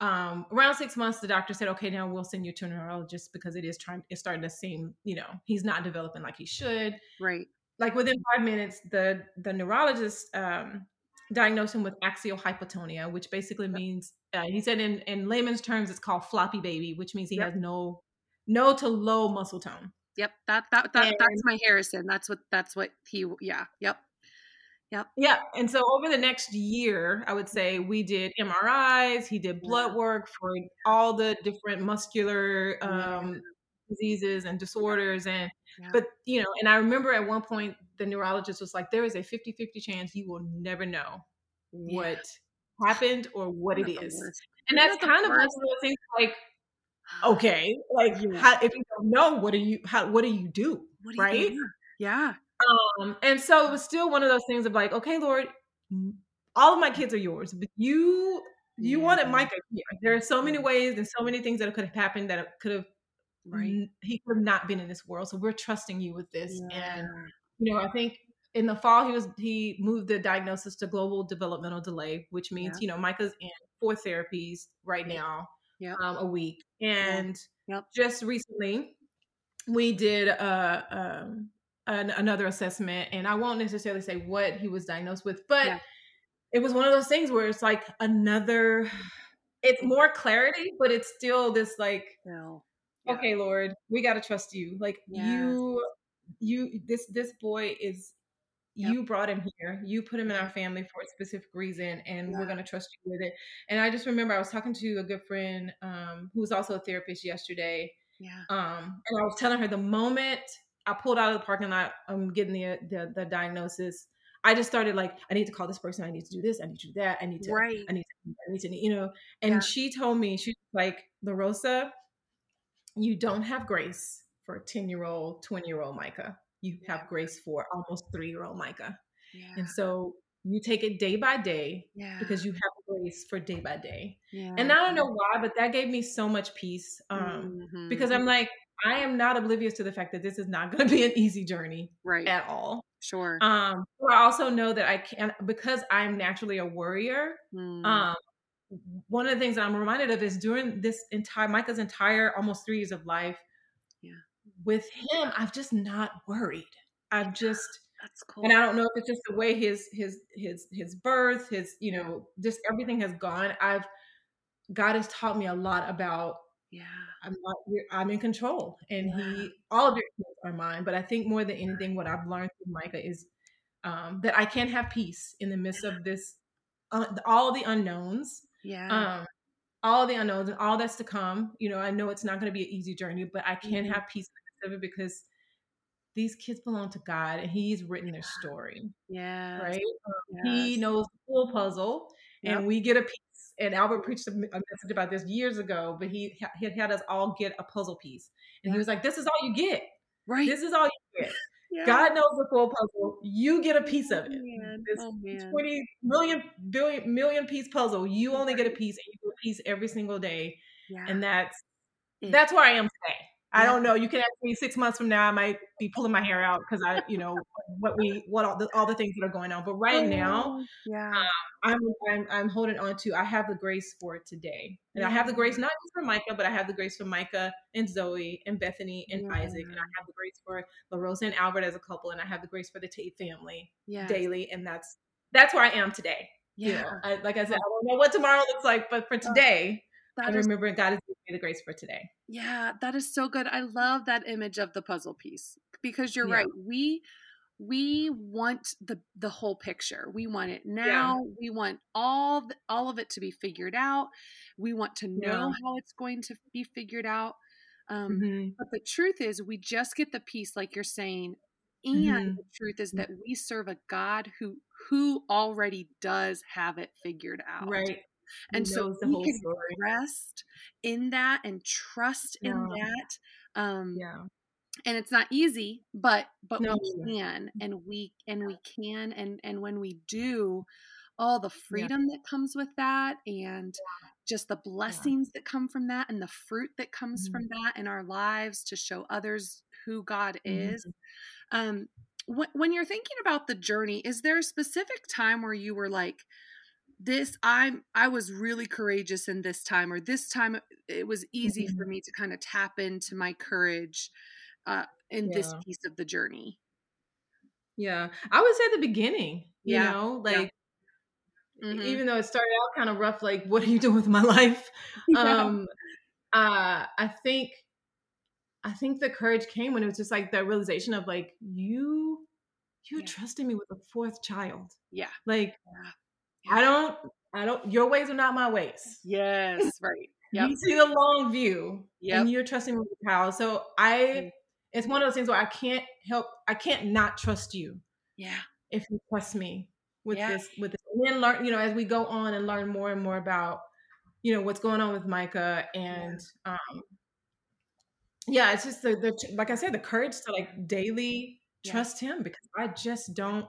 um, around six months, the doctor said, "Okay, now we'll send you to a neurologist because it is trying. It's starting to seem, you know, he's not developing like he should." Right. Like within five minutes, the the neurologist um, diagnosed him with axial hypotonia, which basically means uh, he said in in layman's terms, it's called floppy baby, which means he yep. has no no to low muscle tone. Yep. That that, that and, that's my Harrison. That's what that's what he yeah. Yep. Yep. Yeah. And so over the next year, I would say we did MRIs, he did blood work for all the different muscular um, diseases and disorders. And, yeah. but, you know, and I remember at one point the neurologist was like, there is a 50 50 chance you will never know what happened or what it is. And that's kind of one of those things like, okay like how, if you don't know what do you how what do you do, do you right do? yeah um and so it was still one of those things of like okay lord all of my kids are yours but you you yeah. wanted micah here there are so many ways and so many things that could have happened that could have right he could have not been in this world so we're trusting you with this yeah. and you know i think in the fall he was he moved the diagnosis to global developmental delay which means yeah. you know micah's in four therapies right now yep. um, a week. And yep. just recently, we did uh, um, an, another assessment, and I won't necessarily say what he was diagnosed with, but yeah. it was one of those things where it's like another. It's more clarity, but it's still this like, no. yeah. okay, Lord, we got to trust you. Like yes. you, you, this this boy is Yep. You brought him here. You put him in our family for a specific reason, and yeah. we're going to trust you with it. And I just remember I was talking to a good friend um, who was also a therapist yesterday. Yeah. Um, and I was telling her the moment I pulled out of the parking lot, I'm getting the, the, the diagnosis. I just started like, I need to call this person. I need to do this. I need to do that. I need to. Right. I need to. I need to. You know. And yeah. she told me she's like, LaRosa, you don't have grace for a ten year old, twenty year old Micah you have grace for almost three year old Micah. Yeah. And so you take it day by day Yeah. because you have grace for day by day. yeah. And I don't know why, but that gave me so much peace. Um, Mhm. because I'm like, I am not oblivious to the fact that this is not going to be an easy journey right. at all. Sure. Um, but I also know that I can because I'm naturally a worrier. Mm. Um, one of the things that I'm reminded of is during this entire Micah's entire almost three years of life. With him, I've just not worried. I've just That's cool. and I don't know if it's just the way his his his his birth, his you know, just everything has gone. I've God has taught me a lot about yeah. I'm not I'm in control, and Yeah. he all of your kids are mine. But I think more than anything, what I've learned from Micah is um, that I can have peace in the midst of this, uh, all the unknowns, Yeah. um, all the unknowns, and all that's to come. You know, I know it's not going to be an easy journey, but I can Mhm. have peace in of it because these kids belong to God, and He's written their story yeah. right? Um, He knows the full puzzle, Yep. and we get a piece. And Albert preached a message about this years ago, but he he had us all get a puzzle piece, and Yeah. he was like, "This is all you get. Right. This is all you get. yeah. God knows the full puzzle. You get a piece of it. Man. This Oh twenty million billion million piece puzzle. You only get a piece, and you get a piece every single day, Yeah. and that's It- that's where I am today. I don't know. You can ask me six months from now. I might be pulling my hair out because I, you know, what we, what all the, all the things that are going on. But right now, Oh, Yeah. Um, I'm, I'm I'm holding on to. I have the grace for today, and I have the grace not just for Micah, but I have the grace for Micah and Zoe and Bethany and Isaac, and I have the grace for LaRosa and Albert as a couple, and I have the grace for the Tate family Yeah. daily, and that's that's where I am today. You Yeah. know, I, like I said, I don't know what tomorrow looks like, but for oh. today, I That is remember God is the grace for today. Yeah, that is so good. I love that image of the puzzle piece because you're Yeah. right. We we want the the whole picture. We want it now. We want all the, all of it to be figured out. We want to know Yeah. how it's going to be figured out. Um, Mhm. But the truth is, we just get the piece, like you're saying. And Mhm. the truth is that we serve a God who who already does have it figured out. Right. And so the we whole can story. rest in that and trust in that. Um, Yeah. and it's not easy, but but No. we can, and we and we can, and and when we do, all the freedom that comes with that, and just the blessings that come from that, and the fruit that comes Mhm. from that in our lives to show others who God Mhm. is. Um, when, when you're thinking about the journey, is there a specific time where you were like, this i'm i was really courageous in this time or this time it was easy for Mhm. me to kind of tap into my courage uh in this piece of the journey Yeah. I would say the beginning, you Yeah. know, Yeah. like Mhm. even though it started out kind of rough, like what are you doing with my life? Yeah. Um uh I think I think the courage came when it was just like the realization of like you you Yeah. trusted me with a fourth child. yeah Like Yeah. I don't I don't your ways are not my ways. yes right yep You see the long view Yep. and you're trusting me with the child. So I it's one of those things where I can't help I can't not trust you. yeah if you trust me with Yeah. this with this and then learn you know as we go on and learn more and more about you know what's going on with micah and um yeah it's just the, the like i said the courage to like daily Yeah. trust him because i just don't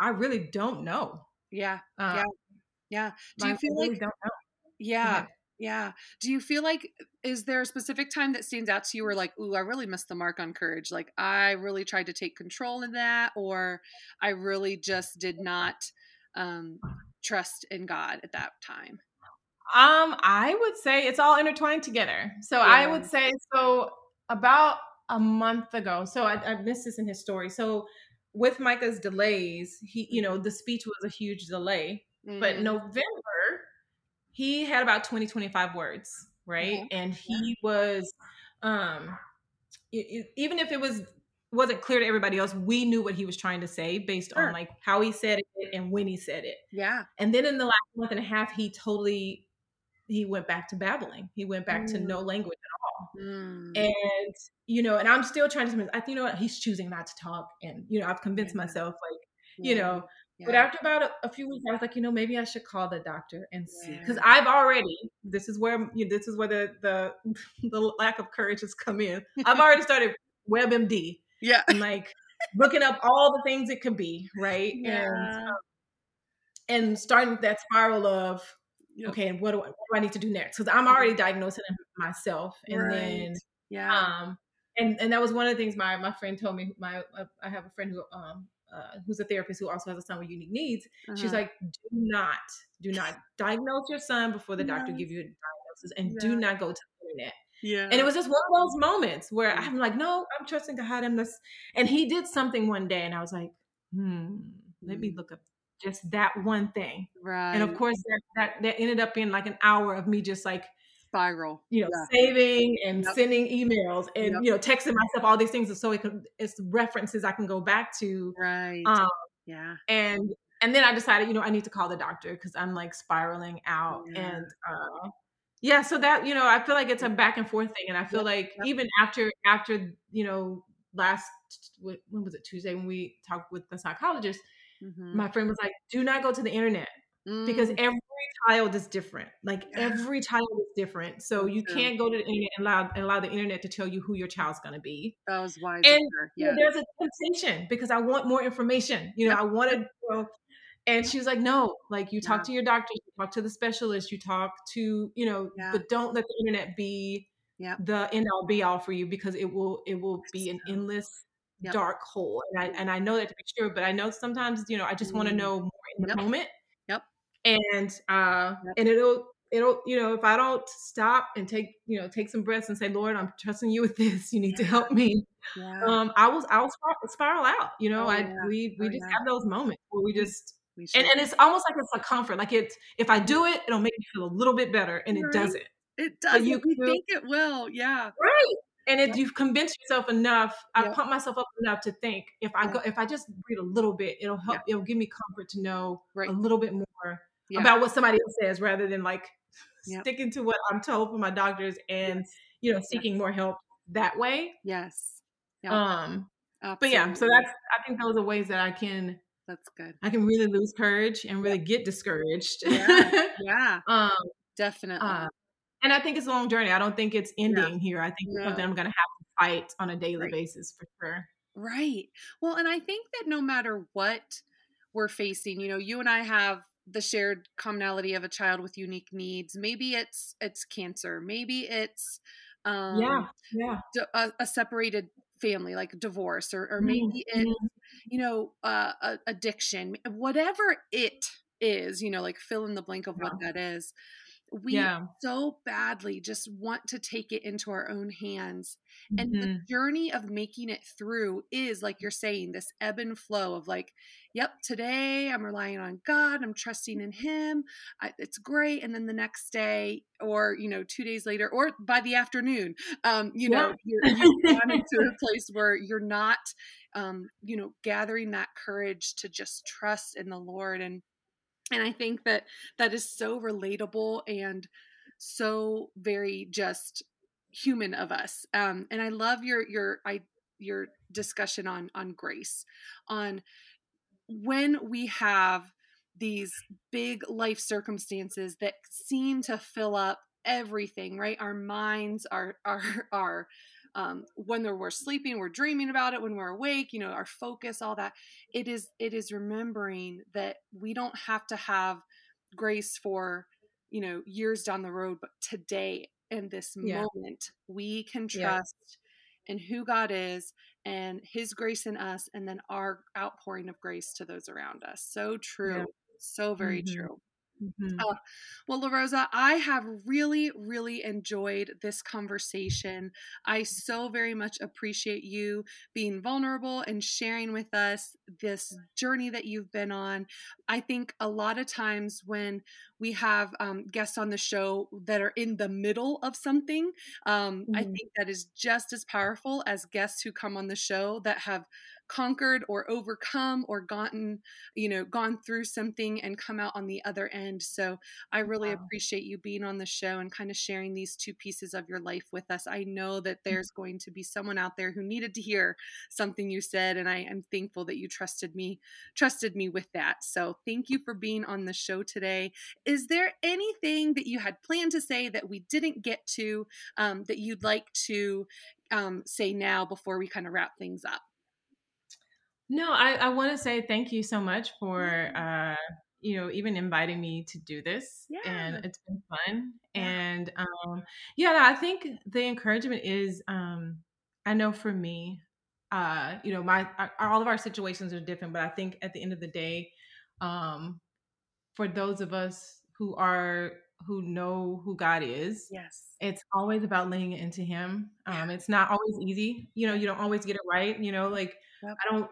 i really don't know yeah uh, Yeah. yeah do you feel like don't know yeah yeah do you feel like is there a specific time that stands out to you where like ooh i really missed the mark on courage like i really tried to take control in that or i really just did not um trust in god at that time Um, I would say it's all intertwined together. So I would say so about a month ago. So I, I missed this in his story. So with Micah's delays, he, you know, the speech was a huge delay. But Mhm. November, he had about 20, 25 words, right? Mhm. And he was, um, it, it- even if it was wasn't clear to everybody else, we knew what he was trying to say based Sure. on like how he said it and when he said it. yeah And then in the last month and a half, he totally he went back to babbling. He went back to Mm. no language at all. Mm. And you know, and I'm still trying to. I think you know what he's choosing not to talk, and you know, I've convinced Yeah. myself like you Yeah. know. But after about a, a few weeks, I was like, you know, maybe I should call the doctor and see because I've already. This is where you know, this is where the the the lack of courage has come in. I've already started WebMD yeah and like looking up all the things it could be, right? And yeah and starting that spiral of yep. okay, and what do, I, what do I need to do next? Because I'm already diagnosing myself, and right. then yeah, um, and and that was one of the things my my friend told me. My uh, I have a friend who um uh, who's a therapist who also has a son with unique needs. Uh-huh. She's like, do not, do not diagnose your son before the doctor gives you a diagnosis, and yeah. do not go to the internet. Yeah. And it was just one of those moments where I'm like, no, I'm trusting God in this. And he did something one day, and I was like, hmm, let me mm. look up just that one thing. Right. And of course, that, that, that ended up being like an hour of me just like spiral, you know, yeah. saving and yep. sending emails and, yep. you know, texting myself all these things. So it could, it's references I can go back to. Right. Um, yeah. And, and then I decided, you know, I need to call the doctor because I'm like spiraling out. Yeah. And, uh, yeah, so that, you know, I feel like it's a back and forth thing. And I feel yep. like even after, after, you know, last, when was it Tuesday when we talked with the psychologist, mm-hmm. my friend was like, do not go to the internet mm. because every child is different. Like yeah. every child is different. So you can't go to the internet and allow, and allow the internet to tell you who your child's going to be. That was wise. And yeah. you know, there's a temptation because I want more information. You know, I wanted, you know, and she was like, no, like you talk yeah. to your doctor, you talk to the specialist, you talk to, you know, but don't let the internet be yeah. the end all be all for you because it will, it will be an endless Yep. dark hole. And I and I know that to be true, but I know sometimes, you know, I just want to mm. know more in the yep. moment. Yep. And uh yep. and it'll it'll, you know, if I don't stop and take, you know, take some breaths and say, Lord, I'm trusting you with this. You need yeah. to help me. Yeah. Um, I was I'll spiral out. You know, oh, I yeah. we we oh, just have those moments where we just and, and it's almost like it's a comfort. Like it's if I do it, it'll make me feel a little bit better. And right. it doesn't. It does. You we think it will. Yeah. Right and if yep. you've convinced yourself enough i yep. pump myself up enough to think if i go if i just read a little bit it'll help yep. it'll give me comfort to know right. a little bit more about what somebody else says rather than like sticking to what i'm told from my doctors and yes. you know seeking yes. more help that way yes um Absolutely. but yeah so that's i think those are ways that i can that's good i can really lose courage and really get discouraged yeah yeah um definitely uh, and I think it's a long journey. I don't think it's ending here. I think it's something I'm going to have to fight on a daily right. basis for sure. Right. Well, and I think that no matter what we're facing, you know, you and I have the shared commonality of a child with unique needs. Maybe it's it's cancer. Maybe it's um, yeah, yeah, a, a separated family like divorce, or or mm-hmm. maybe it's mm-hmm. you know uh, addiction. Whatever it is, you know, like fill in the blank of yeah. what that is we yeah. so badly just want to take it into our own hands and mm-hmm. the journey of making it through is like you're saying this ebb and flow of like yep today i'm relying on god i'm trusting in him I, it's great and then the next day or you know two days later or by the afternoon um you know you're, gone into a place where you're not um you know gathering that courage to just trust in the lord and and i think that that is so relatable and so very just human of us um and i love your your i your discussion on on grace on when we have these big life circumstances that seem to fill up everything right? Our minds our our our um, when we're sleeping we're dreaming about it when we're awake you know our focus all that it is it is remembering that we don't have to have grace for you know years down the road but today in this yeah. moment we can trust yeah. in who god is and his grace in us and then our outpouring of grace to those around us so true yeah. so very mm-hmm. true Mm-hmm. Uh, well, LaRosa, I have really, really enjoyed this conversation. I so very much appreciate you being vulnerable and sharing with us this journey that you've been on. I think a lot of times when we have um, guests on the show that are in the middle of something, um, mm-hmm. I think that is just as powerful as guests who come on the show that have conquered or overcome or gotten you know gone through something and come out on the other end. So i really wow. appreciate you being on the show and kind of sharing these two pieces of your life with us. I know that mm. there's going to be someone out there who needed to hear something you said and i am thankful that you trusted me trusted me with that. So thank you for being on the show today. Is there anything that you had planned to say that we didn't get to um, that you'd like to um, say now before we kind of wrap things up no, I, I want to say thank you so much for uh, you know, even inviting me to do this. Yeah. And it's been fun. Yeah. And um, yeah, I think the encouragement is, um, I know for me, uh, you know, my all of our situations are different, but I think at the end of the day, um, for those of us who are who know who God is, yes, it's always about laying it into Him. Um, it's not always easy. You know, you don't always get it right. You know, like yep. I don't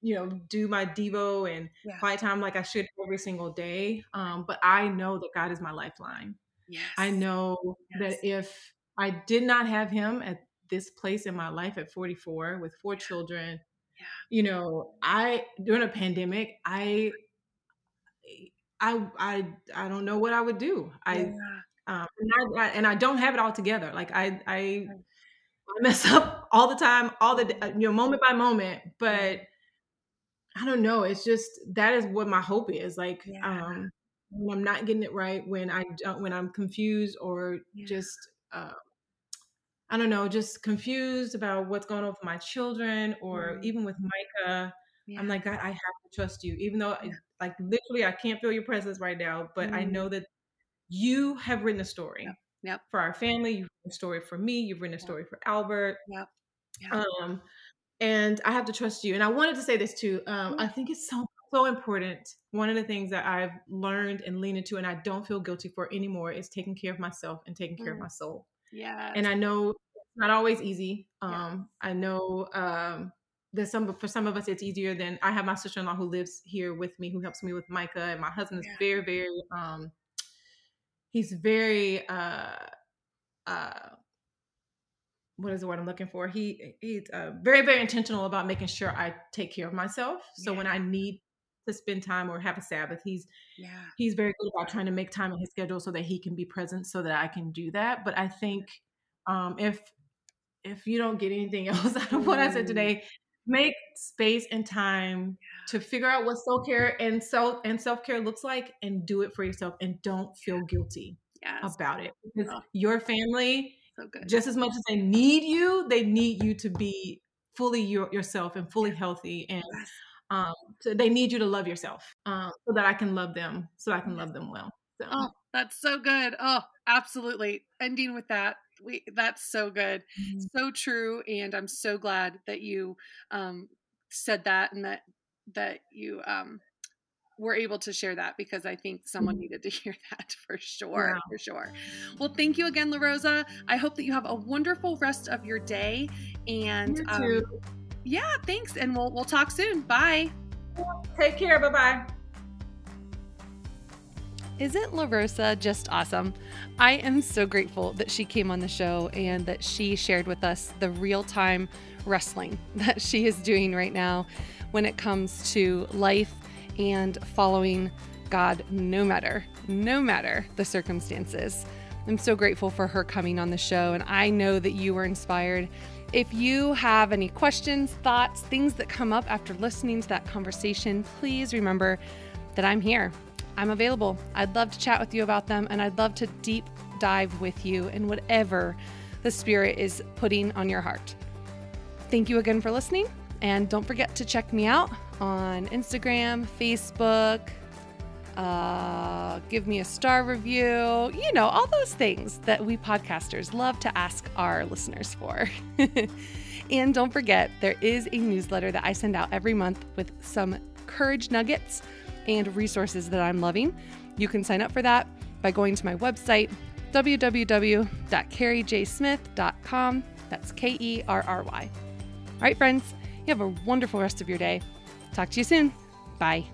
you know do my devo and yeah. quiet time like i should every single day um, but i know that god is my lifeline yes. i know yes. that if i did not have him at this place in my life at 44 with four children yeah. you know i during a pandemic i i i i don't know what i would do i um, and I, and I don't have it all together like i i I mess up all the time, all the you know, moment by moment. But I don't know. It's just that is what my hope is. Like, yeah. um, when I'm not getting it right, when I don't, when I'm confused or yeah. just, uh, I don't know, just confused about what's going on with my children or mm. even with Micah. Yeah. I'm like, God, I have to trust you, even though, I, like, literally, I can't feel your presence right now, but mm. I know that you have written a story. Yep. yep. For our family, you've written a story for me. You've written a story yep. for Albert. Yep. yep. Um, and I have to trust you. And I wanted to say this too. Um, I think it's so so important. One of the things that I've learned and leaned into, and I don't feel guilty for anymore, is taking care of myself and taking care mm. of my soul. Yeah. And I know it's not always easy. Um, yeah. I know um, that some for some of us it's easier than I have my sister in law who lives here with me, who helps me with Micah, and my husband is yeah. very very um, he's very uh, uh, what is the word I'm looking for? He he's uh, very very intentional about making sure I take care of myself. So yeah. when I need to spend time or have a Sabbath, he's yeah he's very good about trying to make time in his schedule so that he can be present so that I can do that. But I think um, if if you don't get anything else out of what I said mm. today, make space and time to figure out what self care and self and self care looks like, and do it for yourself, and don't feel guilty yes. about it because oh. your family so good. Just as much as they need you, they need you to be fully your, yourself and fully healthy and um, so they need you to love yourself um, so that I can love them, so I can love them well. So. Oh, that's so good. Oh, absolutely. Ending with that, we that's so good, mm-hmm. so true, and I'm so glad that you um, said that and that that you um, were able to share that because I think someone mm-hmm. needed to hear that for sure, yeah. for sure. Well, thank you again, LaRosa. I hope that you have a wonderful rest of your day. And um, yeah, thanks. And we'll we'll talk soon. Bye. Take care. Bye bye. Isn't LaRosa just awesome? I am so grateful that she came on the show and that she shared with us the real time wrestling that she is doing right now when it comes to life and following God no matter, no matter the circumstances. I'm so grateful for her coming on the show, and I know that you were inspired. If you have any questions, thoughts, things that come up after listening to that conversation, please remember that I'm here. I'm available. I'd love to chat with you about them, and I'd love to deep dive with you in whatever the Spirit is putting on your heart. Thank you again for listening, and don't forget to check me out on Instagram, Facebook. Uh, give me a star review, you know, all those things that we podcasters love to ask our listeners for. and don't forget, there is a newsletter that I send out every month with some courage nuggets and resources that I'm loving. You can sign up for that by going to my website, www.kerryjsmith.com. That's K E R R Y. All right, friends, you have a wonderful rest of your day. Talk to you soon. Bye.